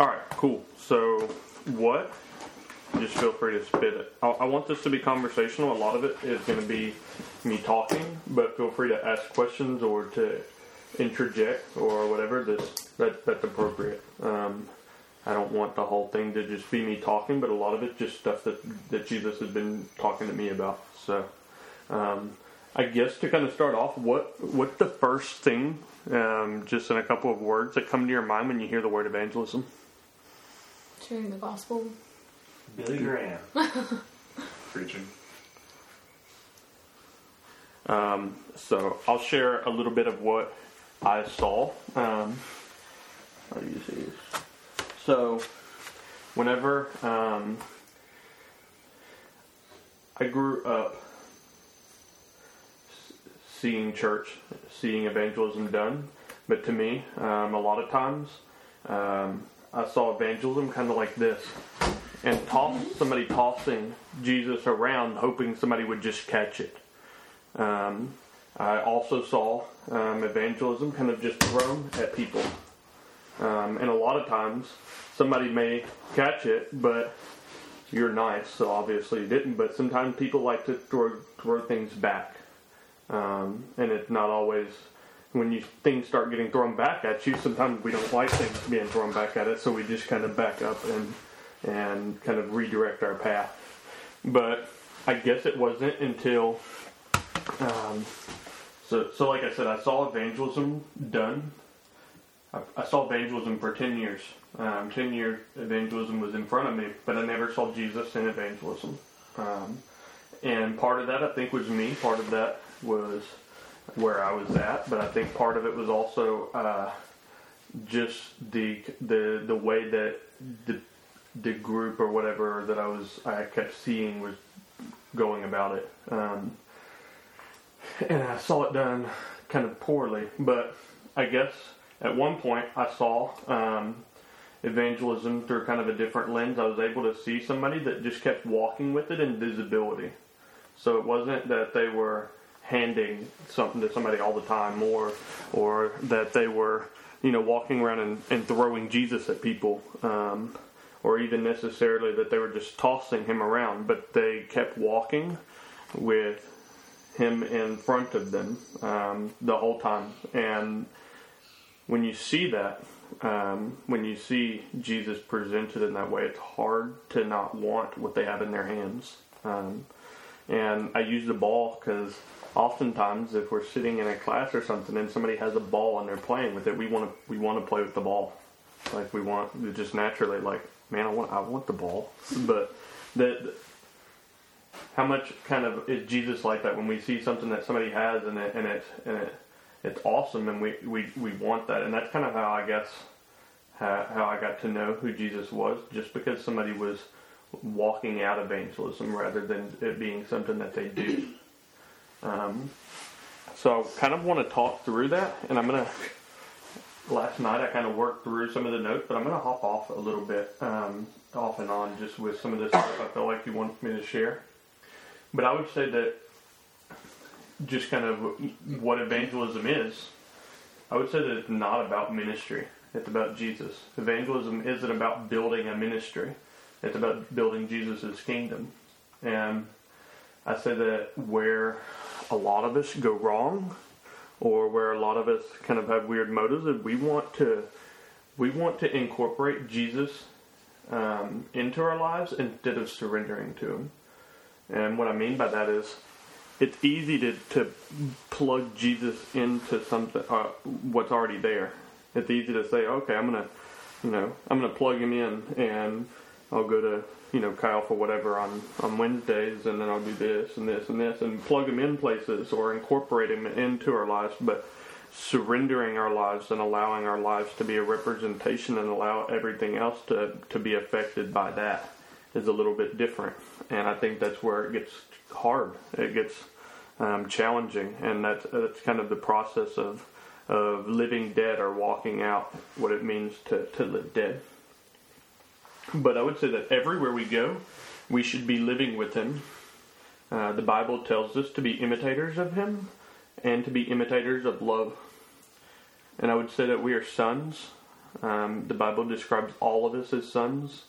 All right, cool. So, what? Just feel free to spit it. I, I want this to be conversational. A lot of it is going to be me talking, but feel free to ask questions or to interject or whatever. This that that's appropriate. Um, I don't want the whole thing to just be me talking, but a lot of it just stuff that that Jesus has been talking to me about. So, um, I guess to kind of start off, what what's the first thing, um, just in a couple of words, that come to your mind when you hear the word evangelism? Sharing the gospel. Billy Graham. Preaching. Um, so I'll share a little bit of what I saw. Um, how do you see this? So, whenever um, I grew up seeing church, seeing evangelism done, but to me, um, a lot of times, um, I saw evangelism kind of like this, and toss somebody tossing Jesus around, hoping somebody would just catch it. Um, I also saw um, evangelism kind of just thrown at people. Um, and a lot of times, somebody may catch it, but you're nice, so obviously you didn't. But sometimes people like to throw, throw things back. Um, and it's not always, when you things start getting thrown back at you, sometimes we don't like things being thrown back at us, so we just kind of back up and, and kind of redirect our path. But I guess it wasn't until um, so, so like I said, I saw evangelism done. I, I saw evangelism for ten years. Um, ten years evangelism was in front of me, but I never saw Jesus in evangelism. Um, and part of that, I think, was me. Part of that was where I was at, but I think part of it was also uh, just the the the way that the the group or whatever that I was I kept seeing was going about it. Um, and I saw it done kind of poorly. But I guess at one point I saw um, evangelism through kind of a different lens. I was able to see somebody that just kept walking with it in visibility. So it wasn't that they were handing something to somebody all the time, or or that they were you know walking around and, and throwing Jesus at people. Um, or even necessarily that they were just tossing him around, but they kept walking with him in front of them um, the whole time. And when you see that, um, when you see Jesus presented in that way, it's hard to not want what they have in their hands. Um, and I use the ball because oftentimes, if we're sitting in a class or something and somebody has a ball and they're playing with it, we want to we want to play with the ball. Like we want just naturally, like man, I want I want the ball, but that how much kind of is Jesus like that when we see something that somebody has and it and it and it it's awesome and we, we, we want that and that's kind of how I guess how, how I got to know who Jesus was just because somebody was walking out of evangelism rather than it being something that they do. Um, so I kind of want to talk through that and I'm gonna last night I kind of worked through some of the notes but I'm gonna hop off a little bit um, off and on just with some of this stuff I feel like you want me to share. But I would say that just kind of what evangelism is, I would say that it's not about ministry. It's about Jesus. Evangelism isn't about building a ministry. It's about building Jesus' kingdom. And I say that where a lot of us go wrong, or where a lot of us kind of have weird motives, is we want to we want to incorporate Jesus um, into our lives instead of surrendering to Him. And what I mean by that is, it's easy to, to plug Jesus into something uh, what's already there. It's easy to say, okay, I'm gonna, you know, I'm gonna plug him in, and I'll go to, you know, Chi Alpha whatever on on Wednesdays, and then I'll do this and this and this, and plug them in places or incorporate them into our lives. But surrendering our lives and allowing our lives to be a representation and allow everything else to to be affected by that is a little bit different. And I think that's where it gets hard. It gets um, challenging, and that's that's kind of the process of of living dead or walking out what it means to, to live dead. But I would say that everywhere we go, we should be living with Him. Uh, the Bible tells us to be imitators of Him and to be imitators of love. And I would say that we are sons Um, the Bible describes all of us as sons.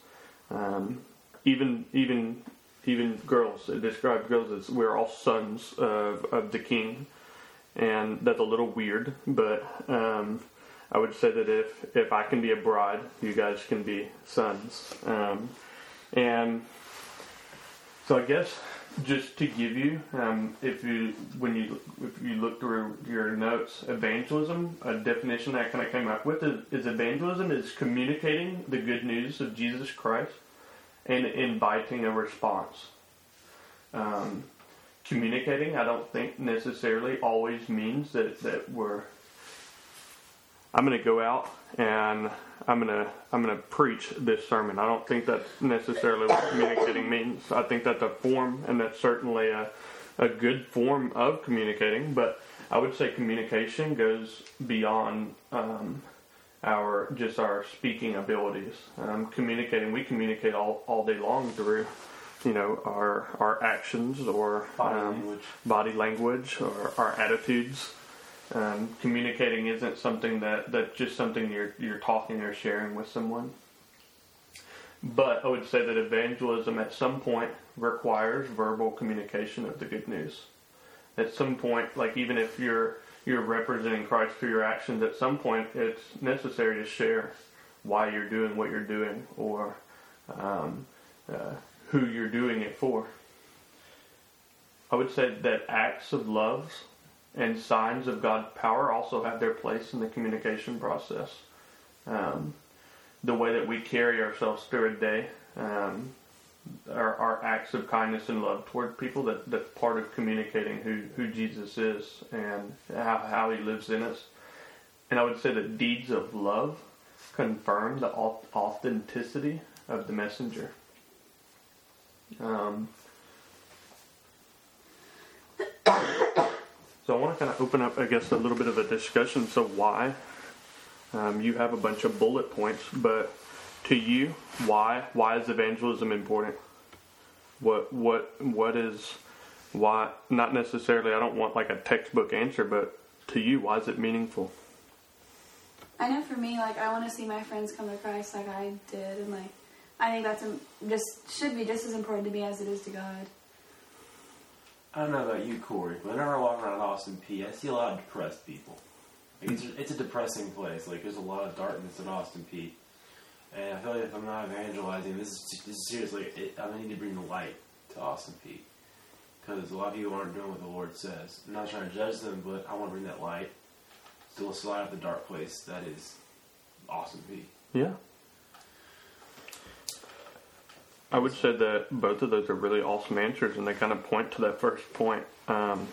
Um, even even even girls. It describes girls as we're all sons of, of the King, and that's a little weird. But um, I would say that if if I can be a bride, you guys can be sons. Um, and so I guess just to give you, um, if you when you if you look through your notes, evangelism, a definition that I kind of came up with is, is evangelism is communicating the good news of Jesus Christ and inviting a response. Um, communicating, I don't think necessarily always means that, that we're. I'm going to go out and I'm going to I'm going to preach this sermon. I don't think that's necessarily what communicating means. I think that's a form, and that's certainly a a good form of communicating. But I would say communication goes beyond um, our just our speaking abilities. Um, communicating, we communicate all, all day long through, you know, our our actions or Body um, language. body language or our attitudes. Um, communicating isn't something that that's just something you're you're talking or sharing with someone. But I would say that evangelism at some point requires verbal communication of the good news. At some point, like even if you're you're representing Christ through your actions, at some point it's necessary to share why you're doing what you're doing or um, uh, who you're doing it for. I would say that acts of love and signs of God's power also have their place in the communication process. Um, the way that we carry ourselves through a day, um, our, our acts of kindness and love toward people, that, that's part of communicating who, who Jesus is and how, how he lives in us. And I would say that deeds of love confirm the authenticity of the messenger. Um, so I want to kind of open up, I guess, a little bit of a discussion. So why? Um, you have a bunch of bullet points, but to you, why? Why is evangelism important? What? What? What is? Why? Not necessarily. I don't want like a textbook answer, but to you, why is it meaningful? I know for me, like I want to see my friends come to Christ like I did, and like I think that's um, just should be just as important to me as it is to God. I don't know about you, Corey, but whenever I walk around Austin Peay, I see a lot of depressed people. Like, it's, mm. it's a depressing place. Like there's a lot of darkness in Austin Peay, and I feel like if I'm not evangelizing, this is this is seriously. It, I need to bring the light to Austin Peay, because a lot of people aren't doing what the Lord says. I'm not trying to judge them, but I want to bring that light to slide out the dark place that is Austin Peay. Yeah. I would say that both of those are really awesome answers, and they kind of point to that first point. Um,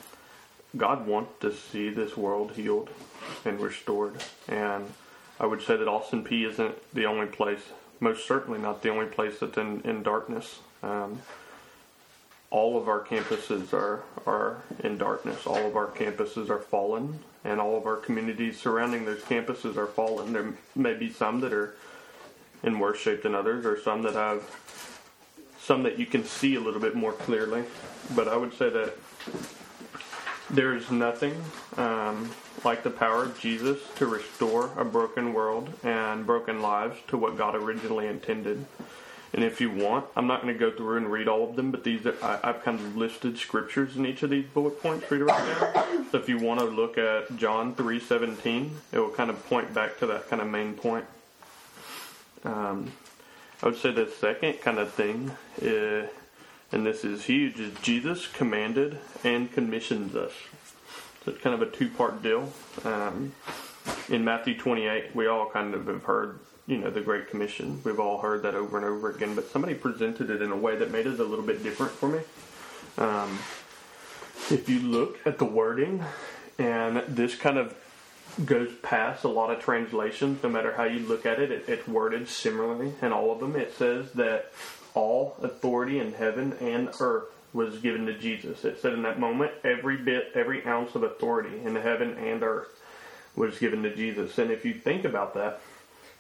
God wants to see this world healed and restored, and I would say that Austin Peay isn't the only place, most certainly not the only place that's in, in darkness. Um, all of our campuses are, are in darkness. All of our campuses are fallen, and all of our communities surrounding those campuses are fallen. There may be some that are in worse shape than others, or some that have some that you can see a little bit more clearly. But I would say that there is nothing um, like the power of Jesus to restore a broken world and broken lives to what God originally intended. And if you want, I'm not going to go through and read all of them, but these are, I, I've kind of listed scriptures in each of these bullet points for you to write. So if you want to look at John 3:17, it will kind of point back to that kind of main point. Um, I would say the second kind of thing, uh, and this is huge, is Jesus commanded and commissions us. So it's kind of a two-part deal. Um, in Matthew 28, we all kind of have heard, you know, the Great Commission. We've all heard that over and over again, but somebody presented it in a way that made it a little bit different for me. Um, if you look at the wording, and this kind of goes past a lot of translations, no matter how you look at it, it it's worded similarly in all of them. It says that all authority in heaven and earth was given to Jesus. It said in that moment, every bit, every ounce of authority in heaven and earth was given to Jesus. And if you think about that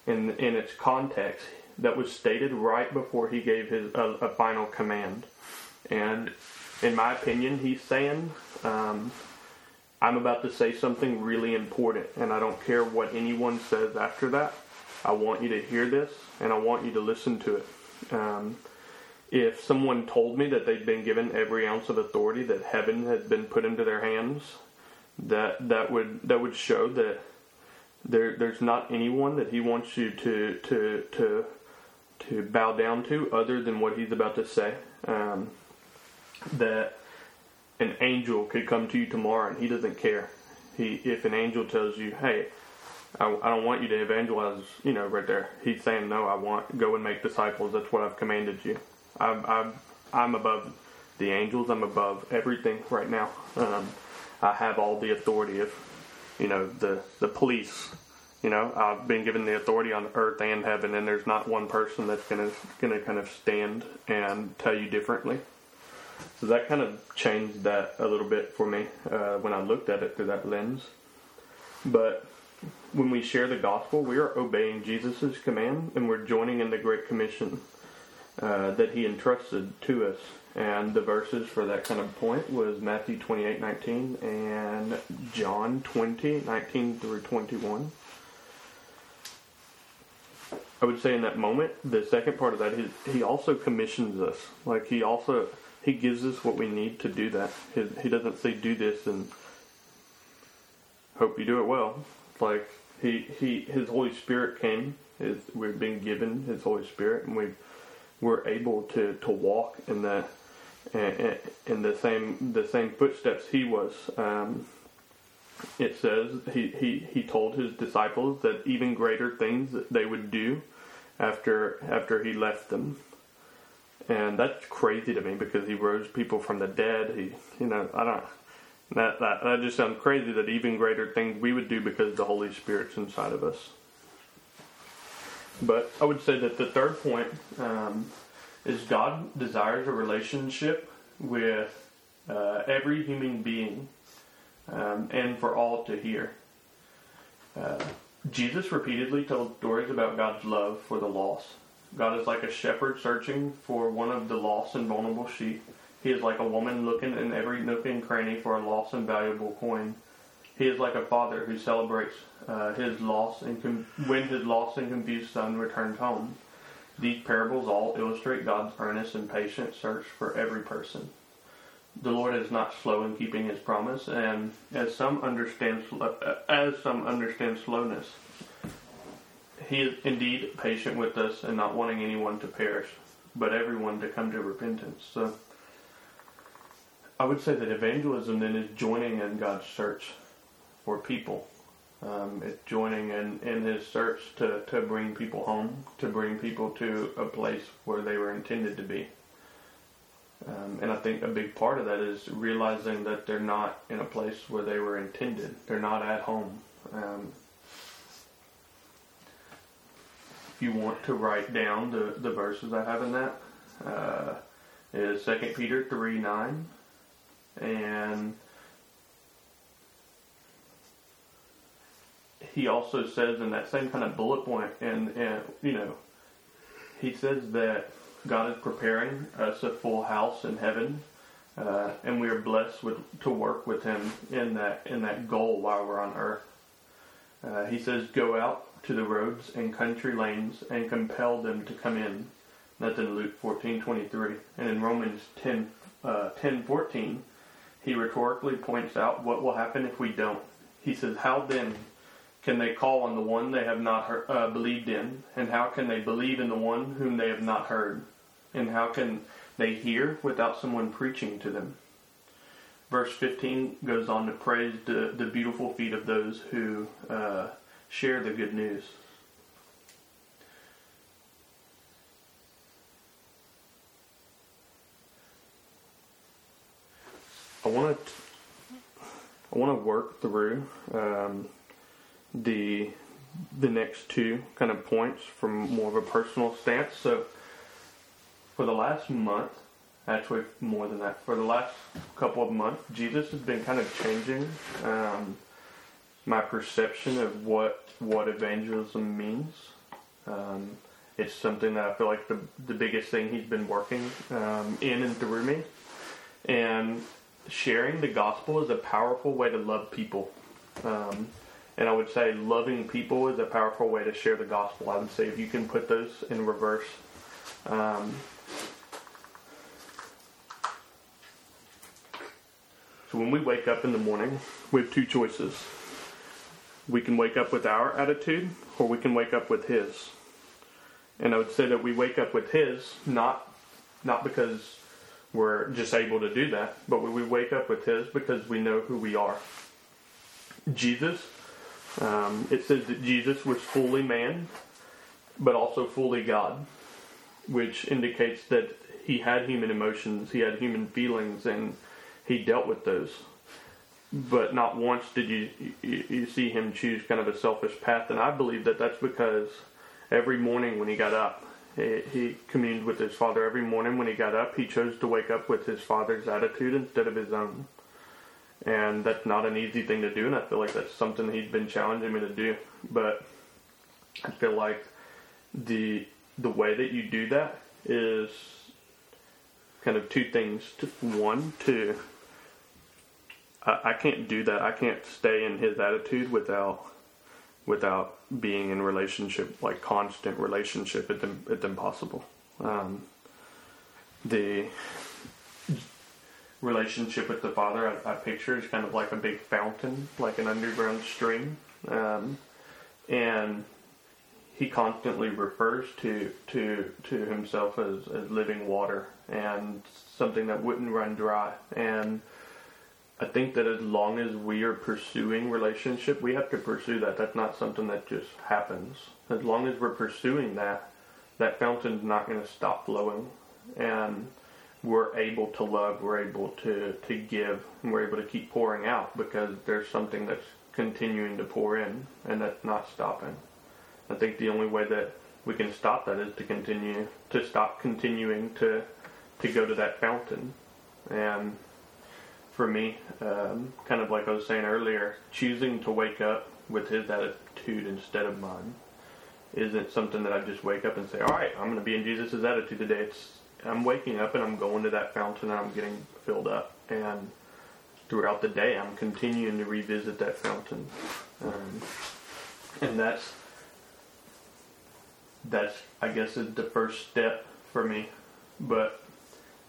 in in its context, that was stated right before he gave his a, a final command. And in my opinion, he's saying, um, "I'm about to say something really important, and I don't care what anyone says after that. I want you to hear this, and I want you to listen to it. Um, if someone told me that they'd been given every ounce of authority that heaven had been put into their hands, that that would that would show that there there's not anyone that he wants you to to to to bow down to other than what he's about to say. Um, that an angel could come to you tomorrow and he doesn't care. He if an angel tells you, hey. I, I don't want you to evangelize, you know, right there. He's saying, no, I want go and make disciples. That's what I've commanded you. I'm, I'm, I'm above the angels. I'm above everything right now. Um, I have all the authority of, you know, the the police. You know, I've been given the authority on earth and heaven, and there's not one person that's gonna gonna kind of stand and tell you differently. So that kind of changed that a little bit for me uh, when I looked at it through that lens. But when we share the gospel, we are obeying Jesus' command and we're joining in the Great Commission uh, that he entrusted to us. And the verses for that kind of point was Matthew 28 19 and John 20 19 through 21. I would say in that moment, the second part of that, he, he also commissions us. Like he also he gives us what we need to do that. He, he doesn't say do this and hope you do it well. Like he he his Holy Spirit came. His, we've been given His Holy Spirit, and we we're able to, to walk in the in the same the same footsteps He was. Um, it says he, he, he told his disciples that even greater things that they would do after after he left them. And that's crazy to me because he rose people from the dead. He you know, I don't that, that, that just sounds crazy that even greater things we would do because the Holy Spirit's inside of us. But I would say that the third point um, is God desires a relationship with uh, every human being um, and for all to hear. Uh, Jesus repeatedly told stories about God's love for the lost. God is like a shepherd searching for one of the lost and vulnerable sheep. He is like a woman looking in every nook and cranny for a lost and valuable coin. He is like a father who celebrates uh, his lost and com- when his lost and confused son returns home. These parables all illustrate God's earnest and patient search for every person. The Lord is not slow in keeping His promise, and as some understand, uh, as some understand slowness, He is indeed patient with us and not wanting anyone to perish, but everyone to come to repentance. So I would say that evangelism then is joining in God's search for people. Um, it's joining in, in His search to, to bring people home, to bring people to a place where they were intended to be. Um, and I think a big part of that is realizing that they're not in a place where they were intended. They're not at home. Um, if you want to write down the, the verses I have in that, uh, is 2 Peter 3 9 and he also says in that same kind of bullet point, and, and you know, he says that God is preparing us a full house in heaven, uh, and we are blessed with to work with Him in that in that goal while we're on earth. Uh, he says, "Go out to the roads and country lanes and compel them to come in." That's in Luke fourteen twenty three, and in Romans 10, uh, 10 14, he rhetorically points out what will happen if we don't. He says, How then can they call on the one they have not heard, uh, believed in? And how can they believe in the one whom they have not heard? And how can they hear without someone preaching to them? Verse 15 goes on to praise the, the beautiful feet of those who uh, share the good news. I want to I want to work through um, the the next two kind of points from more of a personal stance. So for the last month, actually more than that, for the last couple of months, Jesus has been kind of changing um, my perception of what what evangelism means. Um, it's something that I feel like the the biggest thing he's been working um, in and through me, and sharing the gospel is a powerful way to love people. Um, And I would say loving people is a powerful way to share the gospel. I would say if you can put those in reverse. Um, so when we wake up in the morning, we have two choices. We can wake up with our attitude, or we can wake up with His. And I would say that we wake up with His, not not because we're just able to do that, but we wake up with His because we know who we are. Jesus, um, it says that Jesus was fully man, but also fully God, which indicates that he had human emotions, he had human feelings, and he dealt with those. But not once did you, you, you see him choose kind of a selfish path, and I believe that that's because every morning when he got up, he, he communed with his father every morning when he got up. He chose to wake up with his father's attitude instead of his own. And that's not an easy thing to do, and I feel like that's something he's been challenging me to do. But I feel like the the way that you do that is kind of two things. One, to I, I can't do that. I can't stay in his attitude without without being in relationship, like constant relationship. It's, it's impossible. Um, the relationship with the Father, I, I, picture is kind of like a big fountain, like an underground stream, um, and he constantly refers to to to himself as, as living water and something that wouldn't run dry and I think that as long as we are pursuing relationship, we have to pursue that. That's not something that just happens. As long as we're pursuing that, that fountain's not going to stop flowing. And we're able to love, we're able to, to give, and we're able to keep pouring out because there's something that's continuing to pour in and that's not stopping. I think the only way that we can stop that is to continue to stop continuing to to go to that fountain. And for me, um, kind of like I was saying earlier, choosing to wake up with his attitude instead of mine isn't something that I just wake up and say, all right, I'm going to be in Jesus' attitude today. It's I'm waking up and I'm going to that fountain and I'm getting filled up. And throughout the day, I'm continuing to revisit that fountain. Um, and that's, that's, I guess, is the first step for me. But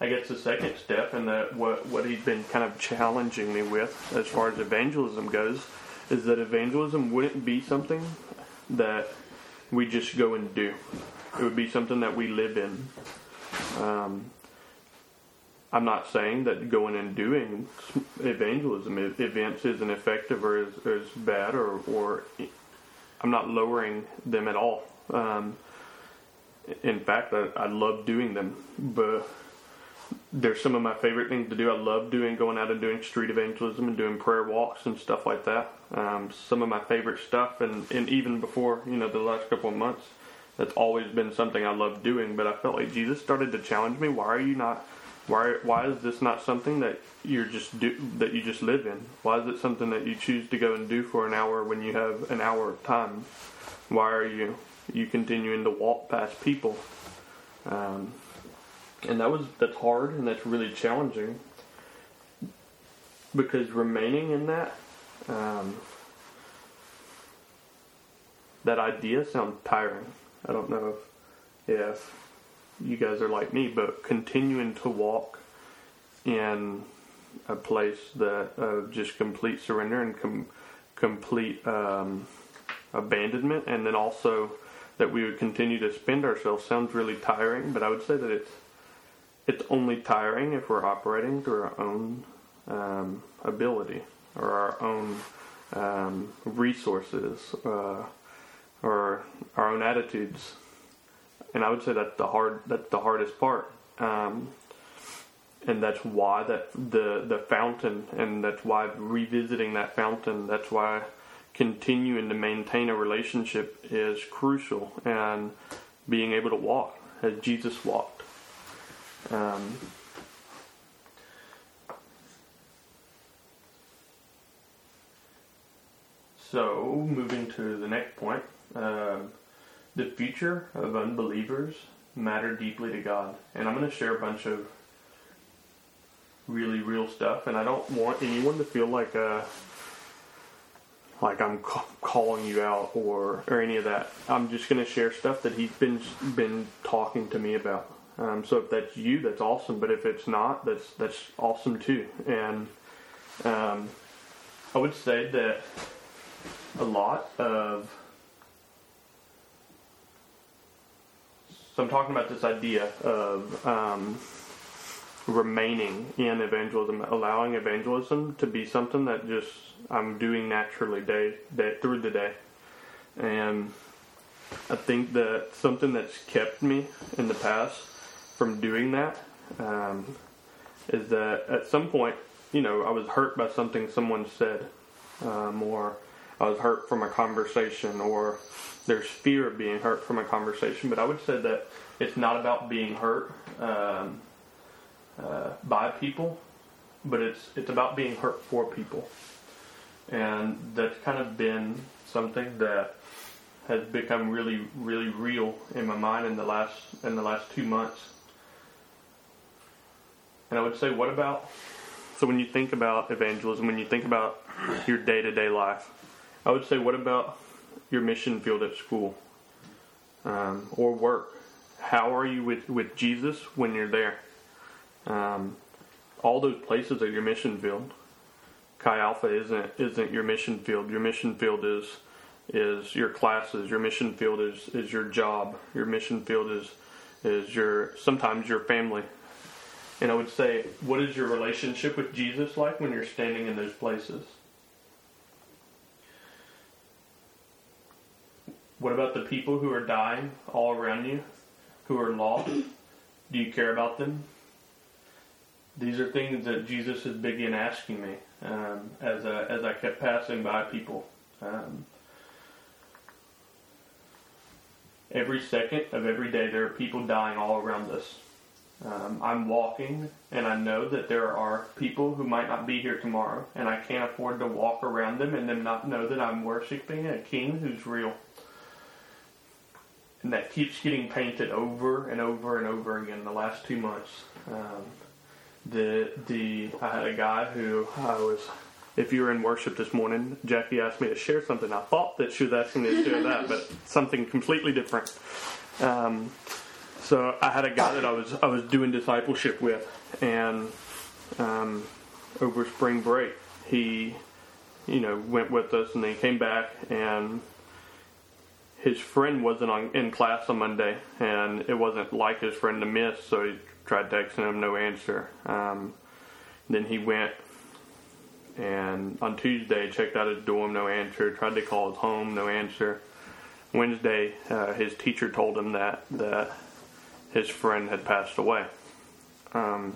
I guess the second step, and that what what he's been kind of challenging me with as far as evangelism goes, is that evangelism wouldn't be something that we just go and do. It would be something that we live in. Um, I'm not saying that going and doing evangelism events isn't effective or is, is bad, or, or I'm not lowering them at all. Um, in fact, I, I love doing them, but they're some of my favorite things to do. I love doing going out and doing street evangelism and doing prayer walks and stuff like that. Um, some of my favorite stuff, and, and even before you know the last couple of months, that's always been something I love doing. But I felt like Jesus started to challenge me. Why are you not? Why why is this not something that you're just do that you just live in? Why is it something that you choose to go and do for an hour when you have an hour of time? Why are you you continuing to walk past people? Um, and that was that's hard and that's really challenging because remaining in that um, that idea sounds tiring. I don't know if, if you guys are like me, but continuing to walk in a place that uh, just complete surrender and com- complete um, abandonment, and then also that we would continue to spend ourselves sounds really tiring. But I would say that it's it's only tiring if we're operating through our own um, ability or our own um, resources uh, or our own attitudes. And I would say that's the hard that's the hardest part. Um, and that's why that the the fountain and that's why revisiting that fountain that's why continuing to maintain a relationship is crucial and being able to walk as Jesus walked um, so, moving to the next point, um, the future of unbelievers matter deeply to God, and I'm going to share a bunch of really real stuff, and I don't want anyone to feel like uh, like I'm calling you out or or any of that. I'm just going to share stuff that he's been been talking to me about. Um, so if that's you, that's awesome. But if it's not, that's that's awesome too. And um, I would say that a lot of so I'm talking about this idea of um, remaining in evangelism, allowing evangelism to be something that just I'm doing naturally day, day through the day. And I think that something that's kept me in the past from doing that um, is that at some point, you know, I was hurt by something someone said, um, or I was hurt from a conversation, or there's fear of being hurt from a conversation. But I would say that it's not about being hurt um, uh, by people, but it's it's about being hurt for people, and that's kind of been something that has become really really real in my mind in the last in the last two months. And I would say, what about so when you think about evangelism, when you think about your day to day life, I would say, what about your mission field at school um, or work? How are you with, with Jesus when you're there? Um, all those places are your mission field. Chi Alpha isn't isn't your mission field. Your mission field is is your classes. Your mission field is is your job. Your mission field is is your sometimes your family. And I would say, what is your relationship with Jesus like when you're standing in those places? What about the people who are dying all around you, who are lost? Do you care about them? These are things that Jesus has begun asking me um, as I, as I kept passing by people. Um, every second of every day, there are people dying all around us. Um, I'm walking, and I know that there are people who might not be here tomorrow, and I can't afford to walk around them and them not know that I'm worshiping a King who's real. And that keeps getting painted over and over and over again the last two months. Um, the the I had a guy who I was. If you were in worship this morning, Jackie asked me to share something. I thought that she was asking me to share that, but something completely different. Um, so I had a guy that I was I was doing discipleship with, and um, over spring break, he, you know, went with us, and then he came back, and his friend wasn't on in class on Monday, and it wasn't like his friend to miss, so he tried texting him, no answer. Um, then he went, and on Tuesday checked out his dorm, no answer. Tried to call his home, no answer. Wednesday, uh, his teacher told him that that his friend had passed away. Um,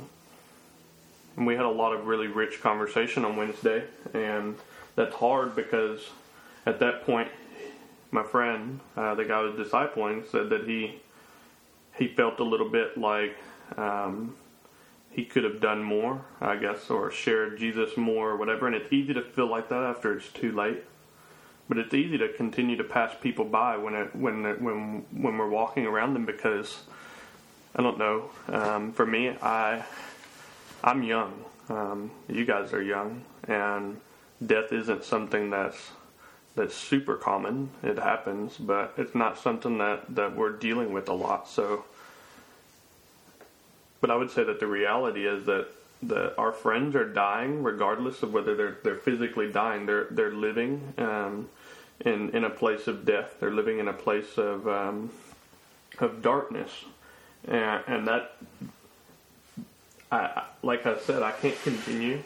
and we had a lot of really rich conversation on Wednesday, and that's hard because at that point, my friend, uh, the guy I was discipling, said that he he felt a little bit like um, he could have done more, I guess, or shared Jesus more, or whatever. And it's easy to feel like that after it's too late. But it's easy to continue to pass people by when it, when when when we're walking around them because I don't know. Um, for me, I I'm young. Um, you guys are young, and death isn't something that's that's super common. It happens, but it's not something that that we're dealing with a lot. So, but I would say that the reality is that that our friends are dying, regardless of whether they're they're physically dying. They're they're living um, in in a place of death. They're living in a place of um, of darkness and, and that I, like I said, I can't continue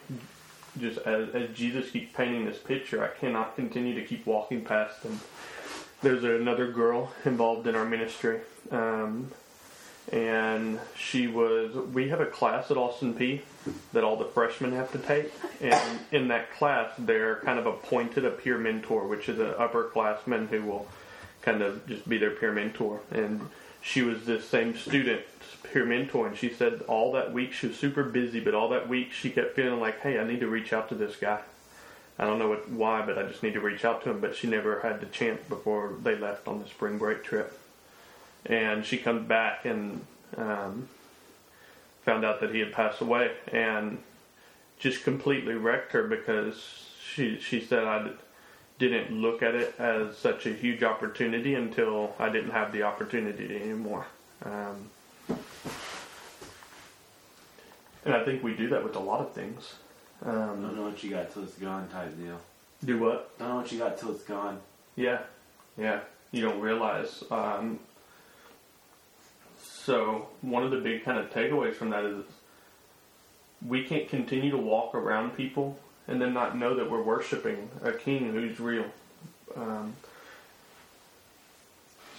just as, as Jesus keeps painting this picture. I cannot continue to keep walking past them. There's another girl involved in our ministry, um, and she was. We have a class at Austin Peay that all the freshmen have to take, and in that class, they're kind of appointed a peer mentor, which is an upperclassman who will kind of just be their peer mentor and she was this same student peer mentor and she said all that week she was super busy but all that week she kept feeling like hey i need to reach out to this guy. I don't know what, why but i just need to reach out to him but she never had the chance before they left on the spring break trip. And she comes back and um, found out that he had passed away and just completely wrecked her because she she said i didn't look at it as such a huge opportunity until I didn't have the opportunity anymore. Um, and I think we do that with a lot of things. Don't Um, know what you got till it's gone type deal. do what? Don't know what you got till it's gone. Yeah, yeah. You don't realize. Um, so one of the big kind of takeaways from that is we can't continue to walk around people and then not know that we're worshiping a king who's real. Um,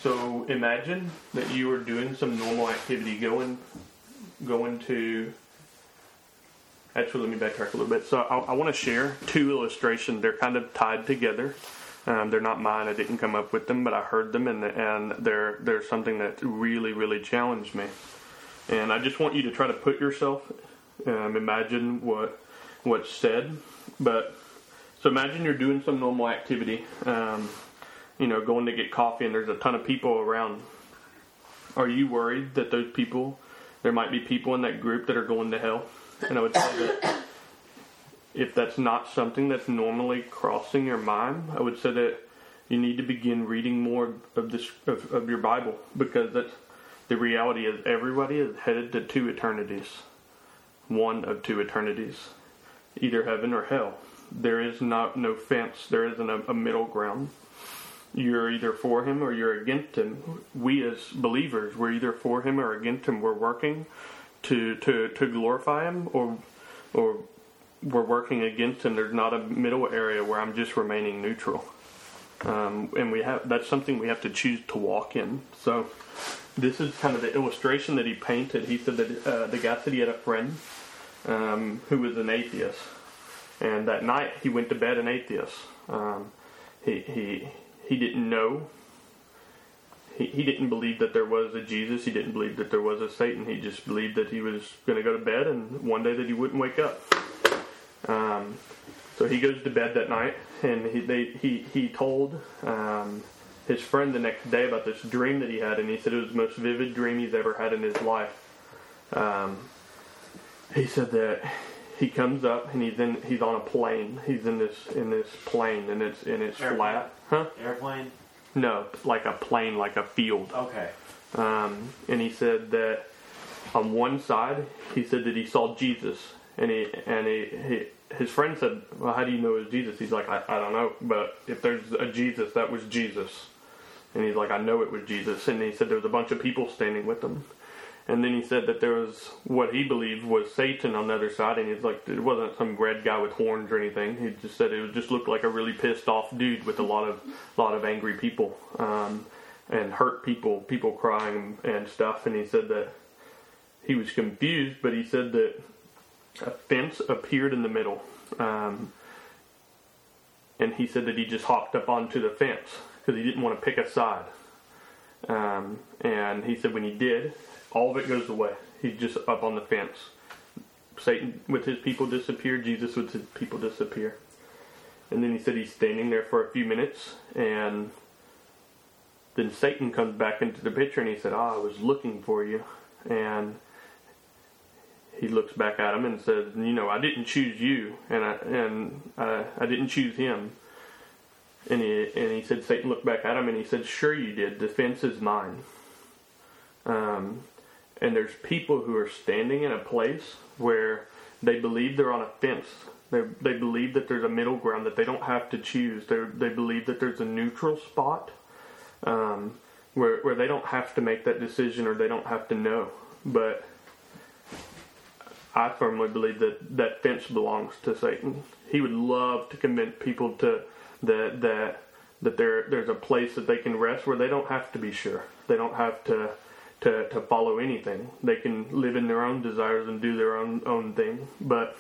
so imagine that you are doing some normal activity, going, going to. Actually, let me backtrack a little bit. So I, I want to share two illustrations. They're kind of tied together. Um, they're not mine. I didn't come up with them, but I heard them, and and they're they're something that really really challenged me. And I just want you to try to put yourself, um, imagine what what's said. But so imagine you're doing some normal activity, um, you know, going to get coffee, and there's a ton of people around. Are you worried that those people, there might be people in that group that are going to hell? And I would say that if that's not something that's normally crossing your mind, I would say that you need to begin reading more of this of, of your Bible because that's the reality is everybody is headed to two eternities, one of two eternities, either heaven or hell. There is not no fence. There isn't a, a middle ground. You're either for him or you're against him. We as believers, we're either for him or against him. We're working to to, to glorify him or or we're working against him. There's not a middle area where I'm just remaining neutral. Um, and we have that's something we have to choose to walk in. So this is kind of the illustration that he painted. He said that uh, the guy said he had a friend um, who was an atheist, and that night he went to bed an atheist. Um, he he he didn't know. He, he didn't believe that there was a Jesus. He didn't believe that there was a Satan. He just believed that he was going to go to bed and one day that he wouldn't wake up. Um, so he goes to bed that night, and he they, he he told um, his friend the next day about this dream that he had, and he said it was the most vivid dream he's ever had in his life. Um, he said that he comes up and he's in he's on a plane. He's in this in this plane, and it's and it's Airplane. flat. Huh? Airplane? No, like a plane, like a field. Okay. Um, and he said that on one side, he said that he saw Jesus, and he and he, he his friend said, "Well, how do you know it was Jesus?" He's like, I, "I don't know, but if there's a Jesus, that was Jesus." And he's like, "I know it was Jesus." And he said there was a bunch of people standing with him. And then he said that there was what he believed was Satan on the other side, and he's like, it wasn't some red guy with horns or anything. He just said it just looked like a really pissed off dude with a lot of lot of angry people um, and hurt people, people crying and stuff. And he said that he was confused, but he said that a fence appeared in the middle, um, and he said that he just hopped up onto the fence because he didn't want to pick a side. Um, and he said when he did, all of it goes away. He's just up on the fence. Satan with his people disappear. Jesus with his people disappear. And then he said he's standing there for a few minutes, and then Satan comes back into the picture, and he said, "Ah, I was looking for you." And he looks back at him and says, "You know, I didn't choose you, and I and uh, I didn't choose him." And he and he said, Satan looked back at him and he said, "Sure, you did. The fence is mine." Um, and there's people who are standing in a place where they believe they're on a fence. They they believe that there's a middle ground that they don't have to choose. They they believe that there's a neutral spot um, where where they don't have to make that decision or they don't have to know. But I firmly believe that that fence belongs to Satan. He would love to convince people to that that that there there's a place that they can rest where they don't have to be sure. They don't have to to, to follow anything. They can live in their own desires and do their own own thing. But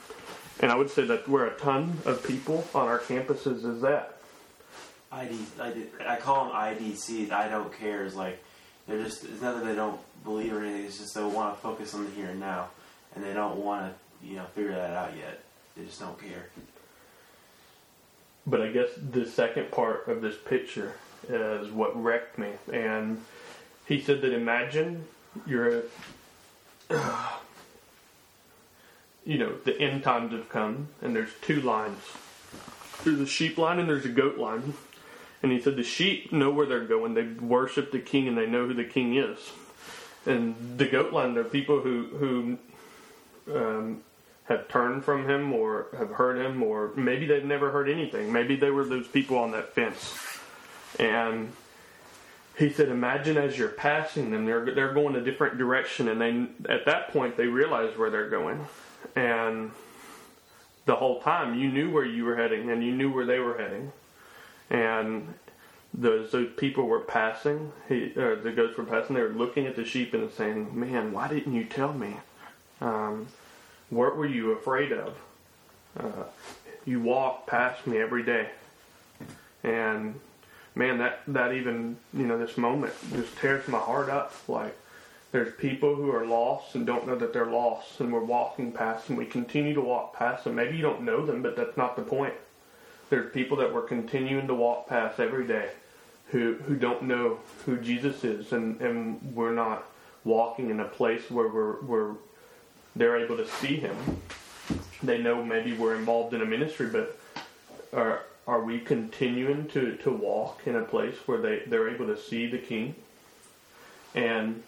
and I would say that where a ton of people on our campuses is that. ID, I, did, I call them IDCs. I don't care. It's like they're just. It's not that they don't believe or anything. It's just they want to focus on the here and now, and they don't want to, you know, figure that out yet. They just don't care. But I guess the second part of this picture is what wrecked me. And he said that imagine you're, a, you know, the end times have come, and there's two lines. there's a sheep line and there's a goat line. And he said the sheep know where they're going. They worship the king and they know who the king is. And the goat line, they're people who who um, have turned from him or have heard him, or maybe they've never heard anything. Maybe they were those people on that fence. And he said, imagine as you're passing them, they're they're going a different direction, and they at that point they realize where they're going, and the whole time you knew where you were heading, and you knew where they were heading, and those those people were passing, he or the goats were passing. They were looking at the sheep and saying, "Man, why didn't you tell me? Um, what were you afraid of? Uh, you walk past me every day, and." Man, that that even you know this moment just tears my heart up. Like there's people who are lost and don't know that they're lost, and we're walking past, and we continue to walk past them. Maybe you don't know them, but that's not the point. There's people that we're continuing to walk past every day who who don't know who Jesus is, and and we're not walking in a place where we're we're they're able to see Him. They know maybe we're involved in a ministry, but are are we continuing to, to walk in a place where they, they're able to see the King? And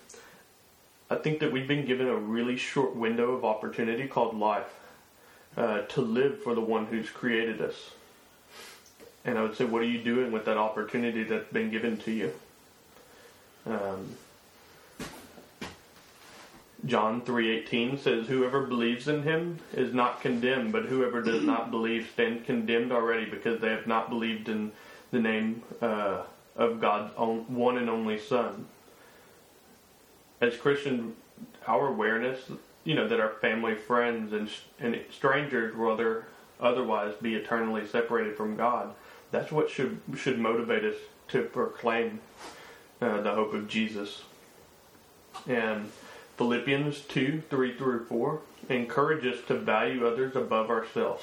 I think that we've been given a really short window of opportunity called life uh, to live for the one who's created us. And I would say, what are you doing with that opportunity that's been given to you? Um, John 3:18 says whoever believes in him is not condemned but whoever does not believe stands condemned already because they have not believed in the name uh, of God's own, one and only son. As Christians our awareness you know that our family friends and and strangers will other, otherwise be eternally separated from God that's what should should motivate us to proclaim uh, the hope of Jesus and Philippians 2 3 through 4 encourage us to value others above ourselves,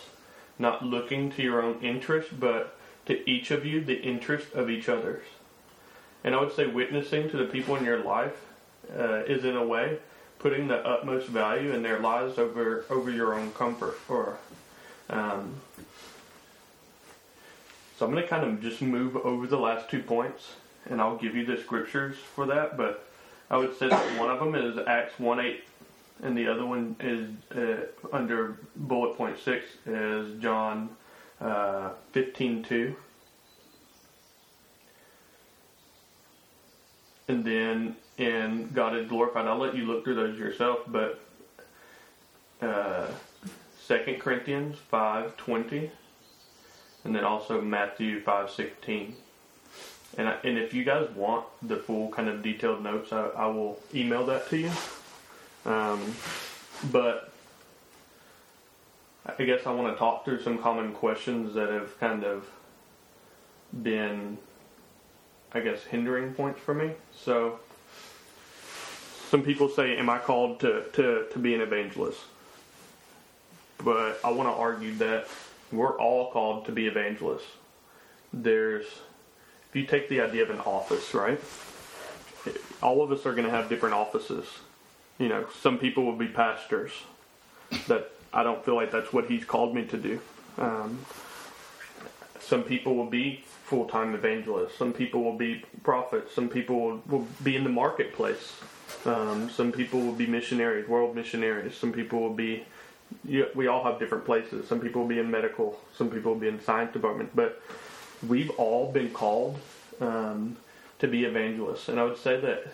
not looking to your own interest, but to each of you the interest of each other's. And I would say witnessing to the people in your life uh, is, in a way, putting the utmost value in their lives over over your own comfort. Or, um, so I'm going to kind of just move over the last two points, and I'll give you the scriptures for that, but I would say that one of them is Acts 1 8, and the other one is uh, under bullet point 6 is John uh, 15 2. And then in God is glorified, I'll let you look through those yourself, but uh, 2 Corinthians 5 20, and then also Matthew 5 16. And, I, and if you guys want the full kind of detailed notes, I, I will email that to you. Um, but I guess I want to talk through some common questions that have kind of been, I guess, hindering points for me. So, some people say, Am I called to, to, to be an evangelist? But I want to argue that we're all called to be evangelists. There's you take the idea of an office, right? All of us are going to have different offices. You know, some people will be pastors. That I don't feel like that's what he's called me to do. Um, some people will be full-time evangelists. Some people will be prophets. Some people will, will be in the marketplace. Um, some people will be missionaries, world missionaries. Some people will be. You, we all have different places. Some people will be in medical. Some people will be in science department. But we've all been called um, to be evangelists, and I would say that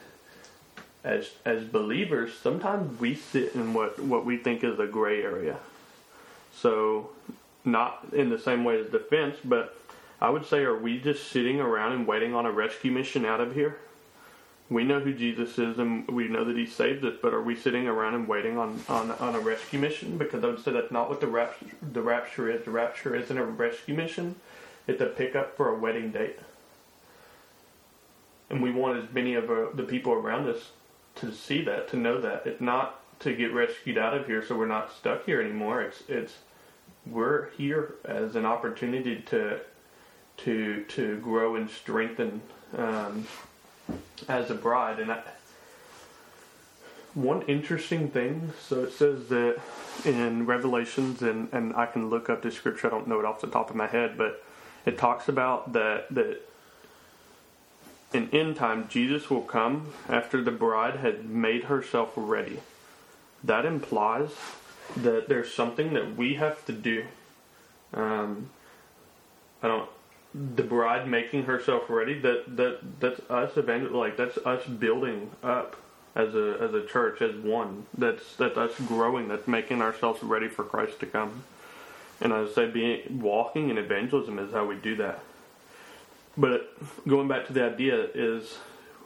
as as believers, sometimes we sit in what what we think is a gray area. So, not in the same way as defense, but I would say, are we just sitting around and waiting on a rescue mission out of here? We know who Jesus is and we know that He saved us, but are we sitting around and waiting on, on, on a rescue mission? Because I would say that's not what the rapture, the rapture is. The rapture isn't a rescue mission, it's a pickup for a wedding date. And we want as many of our, the people around us to see that, to know that. It's not to get rescued out of here so we're not stuck here anymore. It's it's we're here as an opportunity to to to grow and strengthen um, as a bride. And I, one interesting thing. So it says that in Revelations, and, and I can look up the scripture. I don't know it off the top of my head, but it talks about that that in end time Jesus will come after the bride had made herself ready. That implies that there's something that we have to do. Um, I don't. The bride making herself ready. That that that's us evangel like that's us building up as a as a church as one. That's that's us growing. That's making ourselves ready for Christ to come. And I say, being walking in evangelism is how we do that. But going back to the idea is,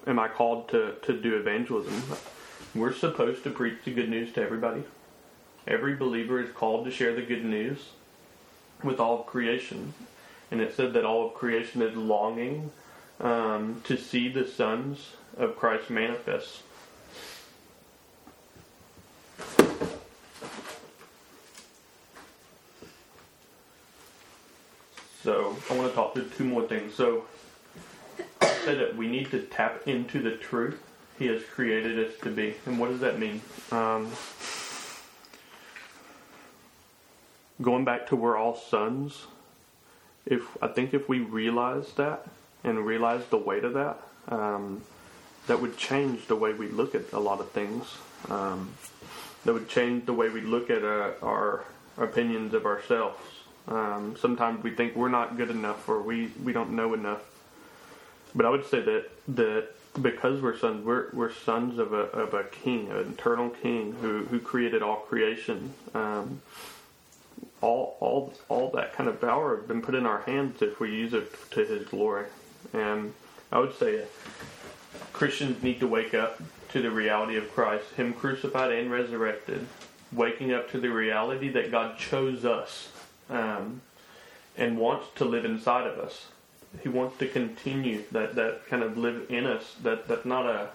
am I called to to do evangelism? We're supposed to preach the good news to everybody. Every believer is called to share the good news with all of creation. And it said that all of creation is longing um, to see the sons of Christ manifest. So I want to talk through two more things. So I said that we need to tap into the truth He has created us to be. And what does that mean? Um, going back to we're all sons, if I think if we realize that and realize the weight of that, um, that would change the way we look at a lot of things. Um, that would change the way we look at uh, our opinions of ourselves. Um, sometimes we think we're not good enough or we, we don't know enough. But I would say that that because we're sons, we're, we're sons of a, of a king, an eternal king who, who created all creation. Um, all all all that kind of power has been put in our hands if we use it to His glory. And I would say Christians need to wake up to the reality of Christ, Him crucified and resurrected, waking up to the reality that God chose us um, and wants to live inside of us. He wants to continue that, that kind of live in us. That that's not a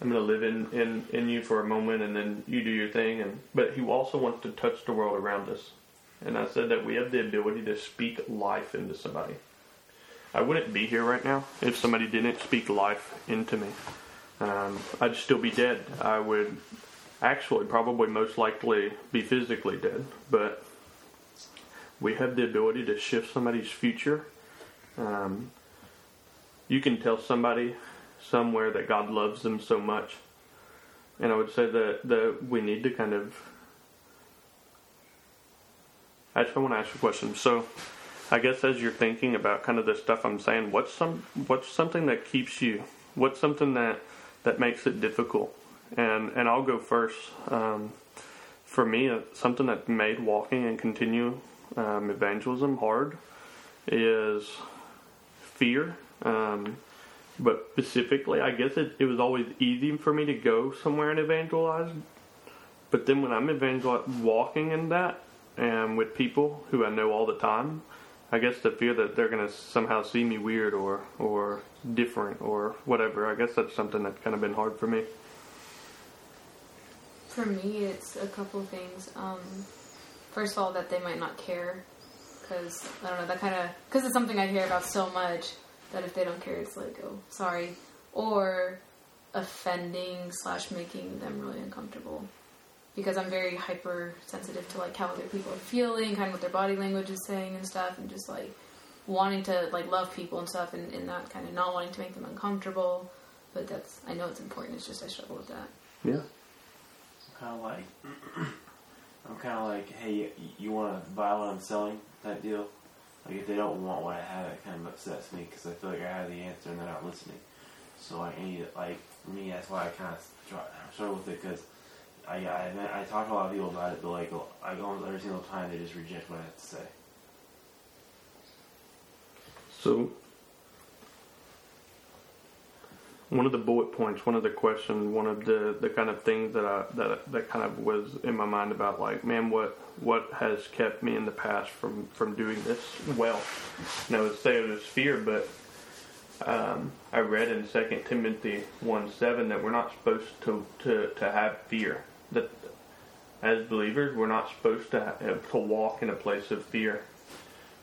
I'm going to live in, in, in you for a moment and then you do your thing. And but He also wants to touch the world around us. And I said that we have the ability to speak life into somebody. I wouldn't be here right now if somebody didn't speak life into me. Um, I'd still be dead. I would actually probably most likely be physically dead, but we have the ability to shift somebody's future. Um, you can tell somebody somewhere that God loves them so much. And I would say that, that we need to kind of Actually, I want to ask you a question. So, I guess as you're thinking about kind of the stuff I'm saying, what's some what's something that keeps you? What's something that that makes it difficult? And and I'll go first. Um, for me, uh, something that made walking and continue um, evangelism hard is fear. Um, but specifically, I guess it, it was always easy for me to go somewhere and evangelize. But then when I'm evangel walking in that, and with people who I know all the time, I guess the fear that they're going to somehow see me weird or or different or whatever. I guess that's something that's kind of been hard for me. For me, it's a couple things. Um, first of all, that they might not care, because I don't know that kind of because it's something I hear about so much that if they don't care, it's like oh sorry, or offending slash making them really uncomfortable because I'm very hypersensitive to like how other people are feeling, kind of what their body language is saying and stuff, and just like wanting to like love people and stuff, and, and not kind of not wanting to make them uncomfortable. But that's I know it's important. It's just I struggle with that. Yeah. I'm kind of like, I'm kind of like, hey, you, want to buy what I'm selling? Type deal. Like if they don't want what I have, it kind of upsets me because I feel like I have the answer and they're not listening. So I need it. Like for me, that's why I kind of struggle with it because I, I, I talk to a lot of people about it, but like I go on every single time they just reject what I have to say. So, one of the bullet points, one of the questions, one of the, the kind of things that I that that kind of was in my mind about like, man, what what has kept me in the past from from doing this well? And I would say it was fear, but um, I read in Second Timothy one seven that we're not supposed to, to to have fear. That as believers, we're not supposed to have, to walk in a place of fear.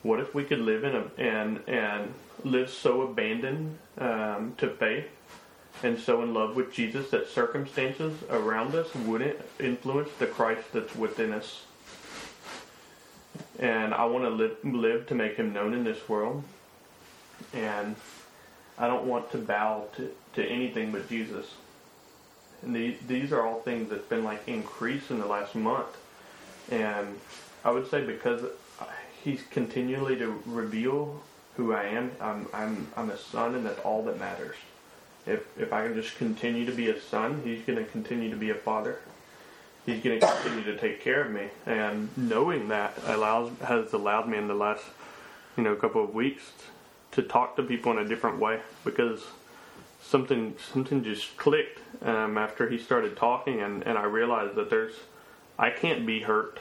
What if we could live in a and and live so abandoned um, to faith and so in love with Jesus that circumstances around us wouldn't influence the Christ that's within us. And I want to live, live to make him known in this world. And I don't want to bow to, to anything but Jesus. And these, these are all things that's been like increased in the last month. And I would say because he's continually to reveal who I am, I'm, I'm, I'm a son and that's all that matters. If, if I can just continue to be a son, he's going to continue to be a father. He's going to continue to take care of me. And knowing that allows, has allowed me in the last, you know, couple of weeks to talk to people in a different way because something something just clicked um, after he started talking, and, and I realized that there's I can't be hurt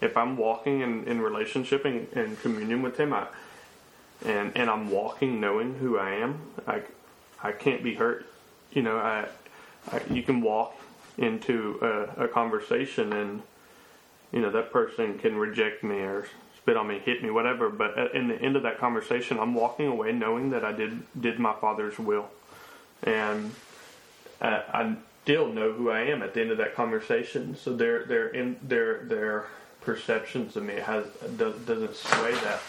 if I'm walking in, in relationship and, and communion with him. I and and I'm walking knowing who I am. I I can't be hurt. You know, I, I you can walk into a, a conversation and you know that person can reject me or spit on me, hit me, whatever. But at, in the end of that conversation, I'm walking away knowing that I did did my Father's will, and I, I still know who I am at the end of that conversation. So their their in their their perceptions of me has does, doesn't sway that.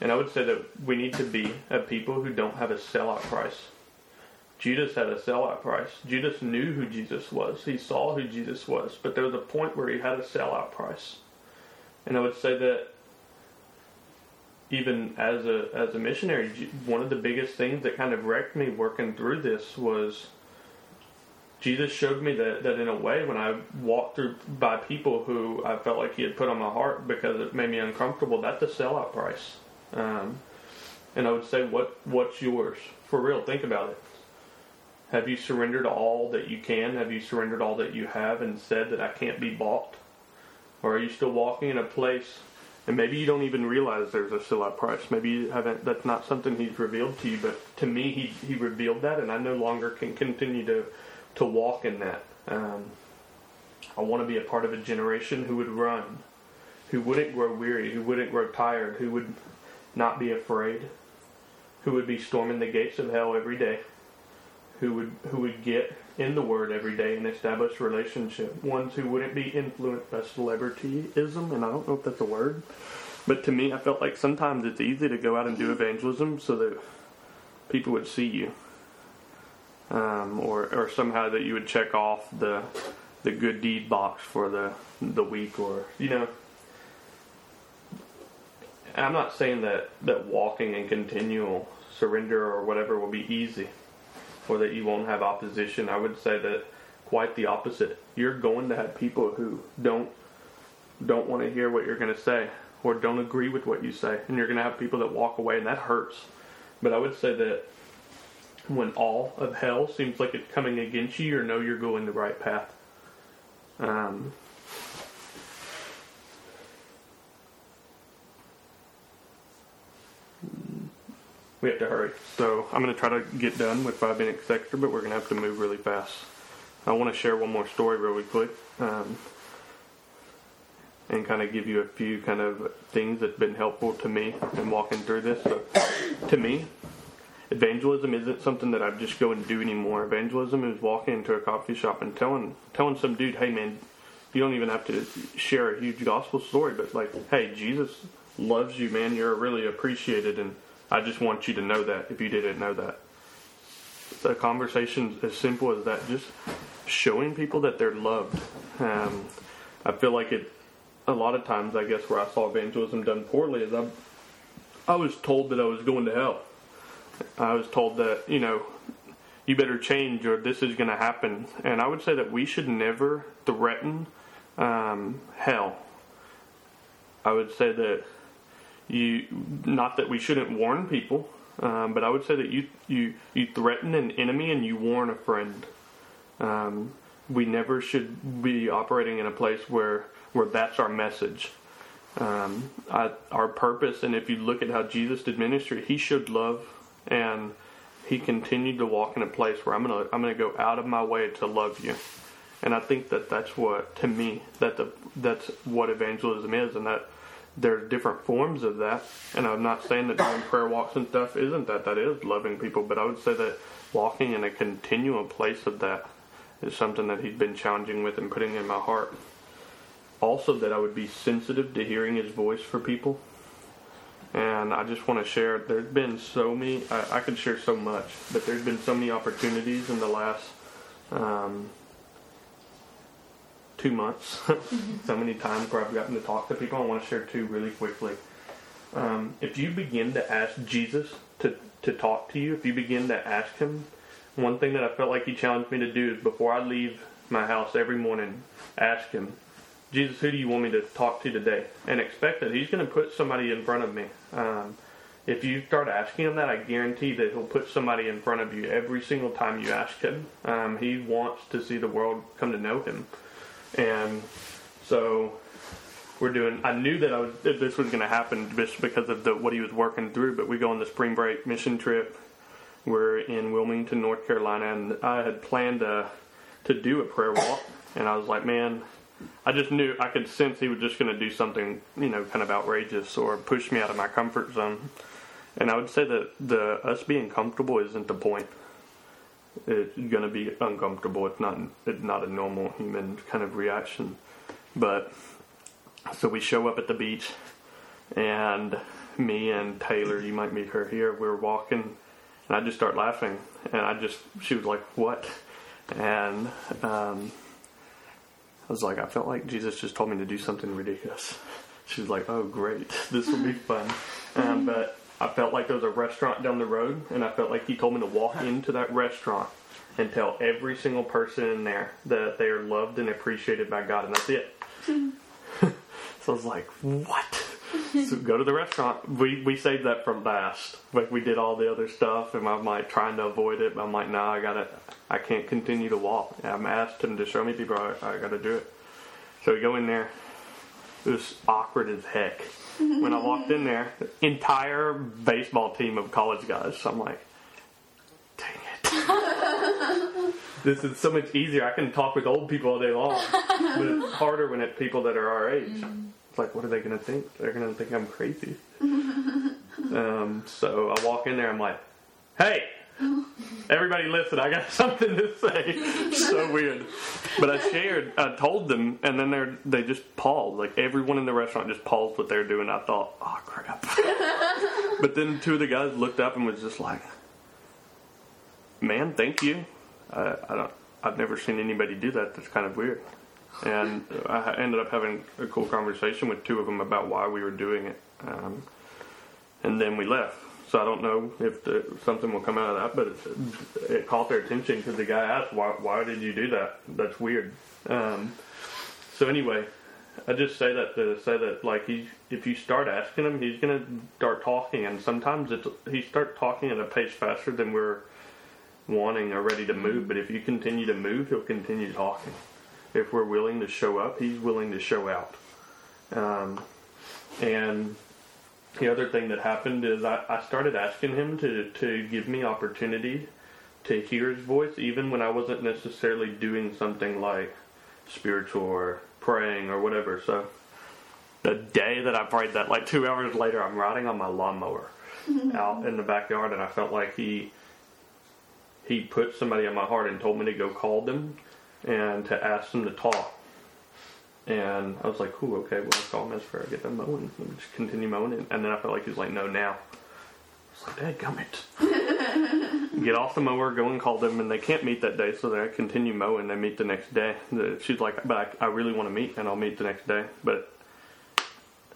And I would say that we need to be a people who don't have a sellout price. Judas had a sellout price. Judas knew who Jesus was. He saw who Jesus was, but there was a point where he had a sellout price. And I would say that even as a as a missionary, one of the biggest things that kind of wrecked me working through this was Jesus showed me that, that in a way when I walked through by people who I felt like he had put on my heart because it made me uncomfortable, that's the sellout price. Um, and I would say, what what's yours? For real, think about it. Have you surrendered all that you can? Have you surrendered all that you have and said that I can't be bought? Or are you still walking in a place and maybe you don't even realize there's a sellout price. Maybe you haven't that's not something he's revealed to you, but to me he he revealed that and I no longer can continue to to walk in that. Um, I want to be a part of a generation who would run, who wouldn't grow weary, who wouldn't grow tired, who would not be afraid, who would be storming the gates of hell every day, who would who would get in the Word every day and establish relationship. Ones who wouldn't be influenced by celebrityism, and I don't know if that's a word, but to me, I felt like sometimes it's easy to go out and do evangelism so that people would see you, um, or or somehow that you would check off the the good deed box for the the week, or you know. I'm not saying that, that walking in continual surrender or whatever will be easy or that you won't have opposition. I would say that quite the opposite. You're going to have people who don't don't want to hear what you're going to say or don't agree with what you say, and you're going to have people that walk away, and that hurts. But I would say that when all of hell seems like it's coming against you, you know you're going the right path. Um, we have to hurry. So I'm going to try to get done with five minutes extra, but we're going to have to move really fast. I want to share one more story really quick um, and kind of give you a few kind of things that's been helpful to me in walking through this. So, to me, evangelism isn't something that I just go and do anymore. Evangelism is walking into a coffee shop and telling telling some dude, "Hey man, you don't even have to share a huge gospel story, but like, hey, Jesus loves you, man. You're really appreciated and." I just want you to know that if you didn't know that. The conversation as simple as that, just showing people that they're loved. Um, I feel like it, a lot of times, I guess, where I saw evangelism done poorly is I, I was told that I was going to hell. I was told that, you know, you better change or this is going to happen. And I would say that we should never threaten um, hell. I would say that you not that we shouldn't warn people, um, but I would say that you you you threaten an enemy and you warn a friend. Um, we never should be operating in a place where where that's our message. Um, I, our purpose, and if you look at how Jesus did ministry, he showed love, and he continued to walk in a place where I'm gonna I'm gonna go out of my way to love you, and I think that that's what to me that the that's what evangelism is, and that there's different forms of that, and I'm not saying that doing prayer walks and stuff isn't that. That is loving people, but I would say that walking in a continual place of that is something that he's been challenging with and putting in my heart. Also, that I would be sensitive to hearing his voice for people. And I just want to share, there's been so many, I, I could share so much, but there's been so many opportunities in the last um, two months, so many times where I've gotten to talk to people. I want to share two really quickly. Um, if you begin to ask Jesus to, to talk to you, if you begin to ask him, one thing that I felt like he challenged me to do is before I leave my house every morning, ask him, Jesus, who do you want me to talk to today? And expect that he's going to put somebody in front of me. Um, if you start asking him that, I guarantee that he'll put somebody in front of you every single time you ask him. Um, he wants to see the world come to know him. And so we're doing. I knew that I was that this was going to happen just because of the what he was working through. But we go on the spring break mission trip. We're in Wilmington, North Carolina, and I had planned to to do a prayer walk. And I was like, man, I just knew I could sense he was just going to do something, you know, kind of outrageous or push me out of my comfort zone. And I would say that the us being comfortable isn't the point. It's going to be uncomfortable. It's not. It's not a normal human kind of reaction. But so we show up at the beach, and me and Taylor, you might meet her here. We're walking, and I just start laughing, and I just she was like, "What?" And um, I was like, I felt like Jesus just told me to do something ridiculous. She's like, "Oh, great, this will be fun." Um, but I felt like there was a restaurant down the road, and I felt like he told me to walk into that restaurant and tell every single person in there that they are loved and appreciated by God, and that's it. so I was like, "What?" so go to the restaurant. We we saved that from last. Like we did all the other stuff, and I'm like trying to avoid it. But I'm like, no, nah, I gotta. I can't continue to walk. I'm asked him to show me people. I, I gotta do it. So we go in there. It was awkward as heck. When I walked in there, entire baseball team of college guys. So I'm like, dang it. this is so much easier. I can talk with old people all day long, but it's harder when it's people that are our age. It's like, what are they going to think? They're going to think I'm crazy. um, so I walk in there. I'm like, hey, everybody listen. I got something to say. so weird. But I shared, I told them, and then they they just paused. Like everyone in the restaurant just paused what they were doing. I thought, oh crap. but then two of the guys looked up and was just like, man, thank you. I, I don't. I've never seen anybody do that. That's kind of weird and I ended up having a cool conversation with two of them about why we were doing it, um, and then we left. So I don't know if the, something will come out of that, but it, it caught their attention because the guy asked, "Why? Why did you do that? That's weird." Um, so anyway, I just say that to say that like he, if you start asking him, he's gonna start talking, and sometimes it's he start talking at a pace faster than we're wanting or ready to move. But if you continue to move, he'll continue talking if we're willing to show up, he's willing to show out. Um, and the other thing that happened is I, I started asking him to, to give me opportunity to hear his voice, even when I wasn't necessarily doing something like spiritual or praying or whatever. So the day that I prayed that, like two hours later, I'm riding on my lawnmower out in the backyard, and I felt like he he put somebody on my heart and told me to go call them and to ask them to talk. And I was like, cool, okay, well, I'll call him as I get them mowing. And just continue mowing. And, and then I felt like he was like, no, now. I was like, dadgummit. get off the mower, go and call them, and they can't meet that day, so they continue mowing. They meet the next day. She's like, but I, I really want to meet, and I'll meet the next day. But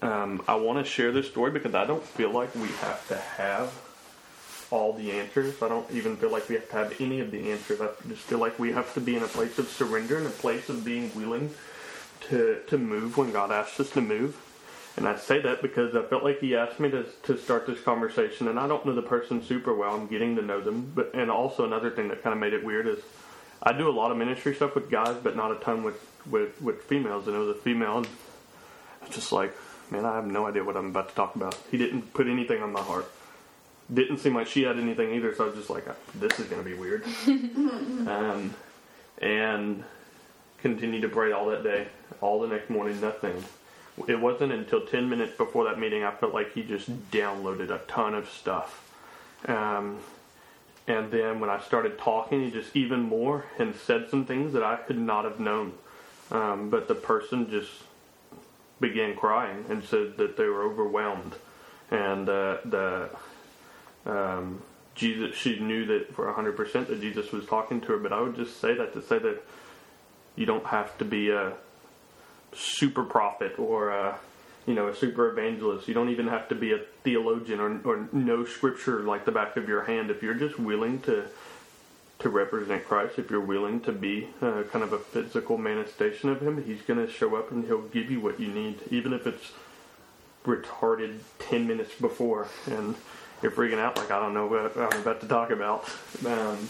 um, I want to share this story because I don't feel like we have to have all the answers. I don't even feel like we have to have any of the answers. I just feel like we have to be in a place of surrender, and a place of being willing to to move when God asks us to move. And I say that because I felt like He asked me to to start this conversation, and I don't know the person super well. I'm getting to know them, but and also another thing that kind of made it weird is I do a lot of ministry stuff with guys, but not a ton with with with females. And it was a female, and I was just like, man, I have no idea what I'm about to talk about. He didn't put anything on my heart didn't seem like she had anything either, so I was just like, this is going to be weird. um, and continued to pray all that day, all the next morning, nothing. it wasn't until 10 minutes before that meeting I felt like he just downloaded a ton of stuff. Um, and then when I started talking, he just even more and said some things that I could not have known. Um, but the person just began crying and said that they were overwhelmed. And uh, the um, Jesus, she knew that for 100% that Jesus was talking to her. But I would just say that to say that you don't have to be a super prophet or a, you know a super evangelist. You don't even have to be a theologian or, or know scripture like the back of your hand. If you're just willing to to represent Christ, if you're willing to be uh, kind of a physical manifestation of Him, He's going to show up and He'll give you what you need, even if it's retarded 10 minutes before and you're freaking out like I don't know what I'm about to talk about. Um,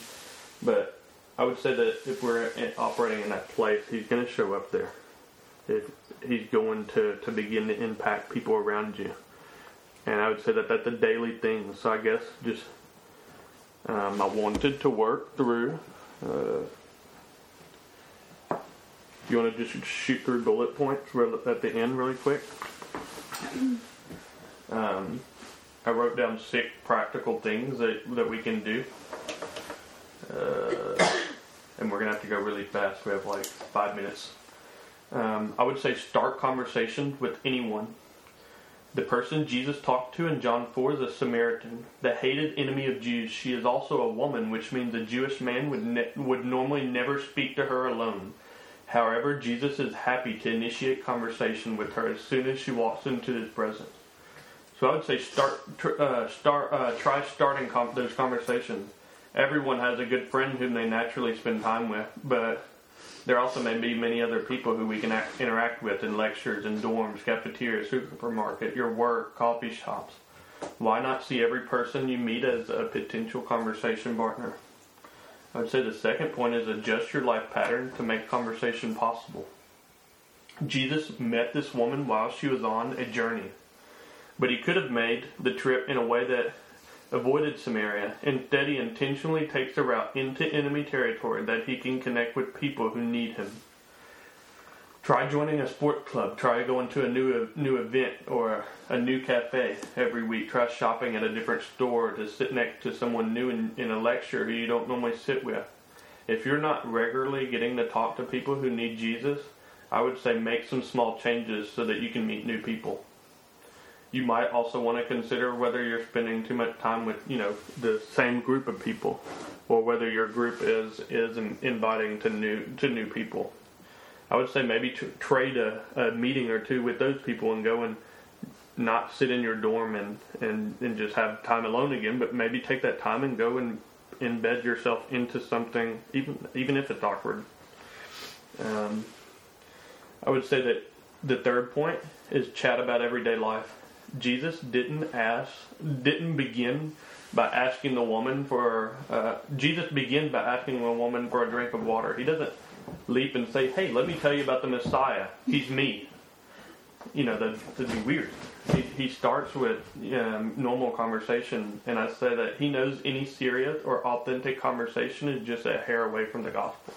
but I would say that if we're operating in that place, He's going to show up there. If He's going to, to begin to impact people around you. And I would say that that's a daily thing. So I guess just um, I wanted to work through. Uh, you want to just shoot through bullet points at the end really quick? Um, I wrote down six practical things that, that we can do. Uh, and we're to have to go really fast. We have like five minutes. Um, I would say start conversation with anyone the person Jesus talked to in John 4 is a Samaritan, the hated enemy of Jews. She is also a woman, which means a Jewish man would, ne- would normally never speak to her alone. However, Jesus is happy to initiate conversation with her as soon as she walks into his presence. So I would say start, tr- uh, start, uh, try starting com- those conversations. Everyone has a good friend whom they naturally spend time with, but there also may be many other people who we can act, interact with in lectures, in dorms, cafeterias, supermarket, your work, coffee shops. Why not see every person you meet as a potential conversation partner? I would say the second point is adjust your life pattern to make conversation possible. Jesus met this woman while she was on a journey, but he could have made the trip in a way that avoided Samaria. Instead, he intentionally takes a route into enemy territory that he can connect with people who need him. Try joining a sport club. Try going to a new new event or a, new cafe every week. Try shopping at a different store to sit next to someone new in, in a lecture who you don't normally sit with. If you're not regularly getting to talk to people who need Jesus, I would say make some small changes so that you can meet new people you might also want to consider whether you're spending too much time with you know the same group of people, or whether your group is is inviting to new to new people. I would say maybe trade a, a meeting or two with those people and go and not sit in your dorm and, and, and just have time alone again, but maybe take that time and go and embed yourself into something, even even if it's awkward. Um, I would say that the third point is chat about everyday life. Jesus didn't ask, didn't begin by asking the woman for. Uh, Jesus begins by asking the woman for a drink of water. He doesn't leap and say, "Hey, let me tell you about the Messiah. He's me." You know, that, that'd be weird. He, he starts with um, normal conversation, and I say that he knows any serious or authentic conversation is just a hair away from the gospel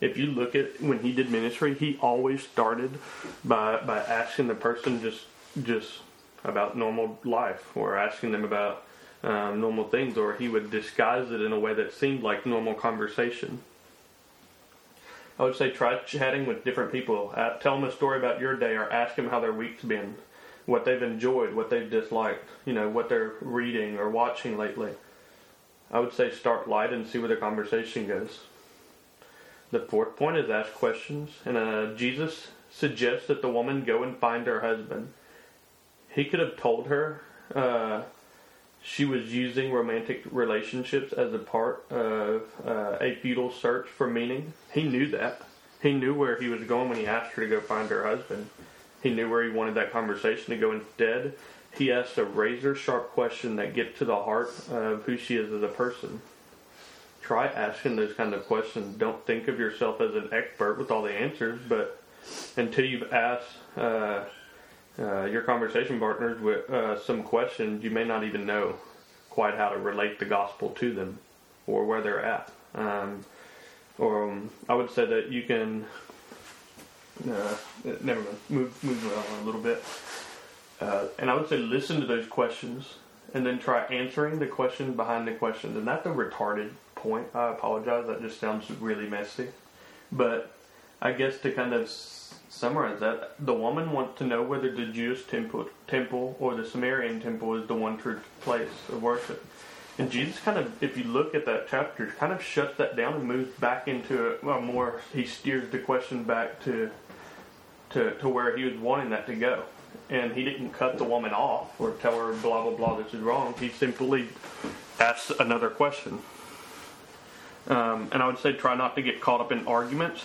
if you look at when he did ministry, he always started by by asking the person just just about normal life or asking them about um, normal things, or he would disguise it in a way that seemed like normal conversation. I would say try chatting with different people. Uh, tell them a story about your day, or ask them how their week's been, what they've enjoyed, what they've disliked, you know, what they're reading or watching lately. I would say start light and see where the conversation goes. The fourth point is ask questions, and uh, Jesus suggests that the woman go and find her husband. He could have told her uh, she was using romantic relationships as a part of uh, a futile search for meaning. He knew that. He knew where he was going when he asked her to go find her husband. He knew where he wanted that conversation to go instead. He asked a razor sharp question that gets to the heart of who she is as a person. Try asking those kind of questions. Don't think of yourself as an expert with all the answers, but until you've asked uh, uh, your conversation partners with uh, some questions, you may not even know quite how to relate the gospel to them or where they're at. Um, or um, I would say that you can uh, never mind. Move, move around a little bit. Uh, and I would say listen to those questions and then try answering the question behind the question. And that's a retarded point. I apologize. That just sounds really messy. But I guess to kind of summarize that, the woman wants to know whether the Jewish temple, temple or the Sumerian temple is the one true place of worship. And Jesus kind of, if you look at that chapter, kind of shuts that down and moves back into a, well, more. He steers the question back to, to to where he was wanting that to go, and he didn't cut the woman off or tell her blah blah blah this is wrong. He simply asks another question. Um, and I would say try not to get caught up in arguments,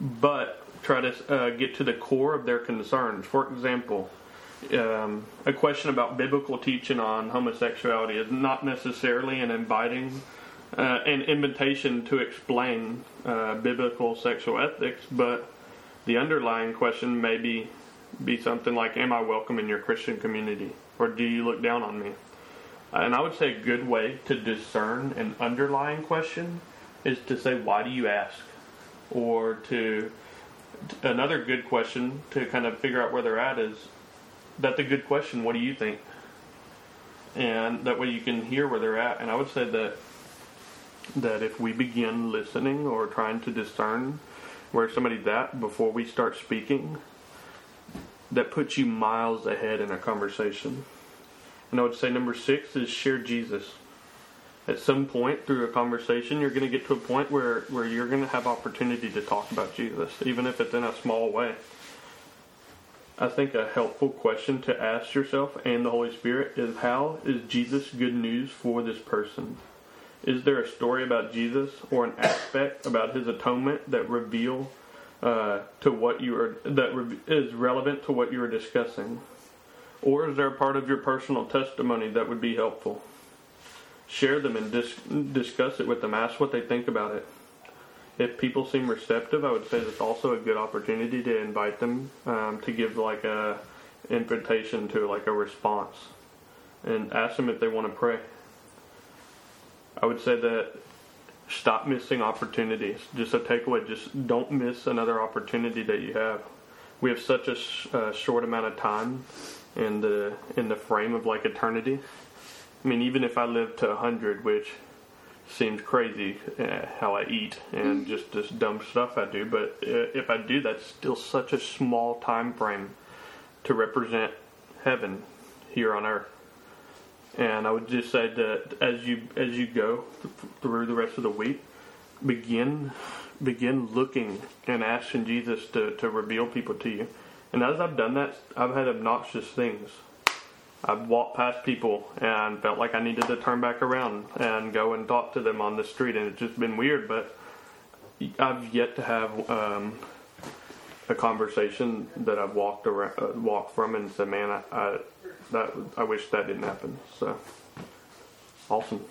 but try to uh, get to the core of their concerns. For example, um, a question about biblical teaching on homosexuality is not necessarily an inviting uh, an invitation to explain uh, biblical sexual ethics, but the underlying question may be, be something like, Am I welcome in your Christian community? Or do you look down on me? And I would say a good way to discern an underlying question is to say, Why do you ask? Or to another good question to kind of figure out where they're at is, That's a good question. What do you think? And that way you can hear where they're at. And I would say that that if we begin listening or trying to discern where somebody's at before we start speaking, that puts you miles ahead in a conversation. And I would say number six is share Jesus. At some point through a conversation, you're going to get to a point where, where you're going to have opportunity to talk about Jesus, even if it's in a small way. I think a helpful question to ask yourself and the Holy Spirit is how is Jesus good news for this person? Is there a story about Jesus or an aspect about his atonement that reveal uh, to what you are that re- is relevant to what you are discussing? Or is there a part of your personal testimony that would be helpful? Share them and dis- discuss it with them. Ask what they think about it. If people seem receptive, I would say that's also a good opportunity to invite them um, to give like a invitation to like a response, and ask them if they want to pray. I would say that stop missing opportunities. Just a takeaway: just don't miss another opportunity that you have. We have such a sh- short amount of time in the in the frame of like eternity. I mean, even if I live to hundred, which seems crazy uh, how I eat and just this dumb stuff I do, but uh, if I do, that's still such a small time frame to represent heaven here on earth. And I would just say that as you as you go th- through the rest of the week, begin begin looking and asking Jesus to, to reveal people to you. And as I've done that, I've had obnoxious things. I've walked past people and felt like I needed to turn back around and go and talk to them on the street, and it's just been weird. But I've yet to have um, a conversation that I've walked around, uh, walked from, and said, "Man, I, I that I wish that didn't happen." So awesome.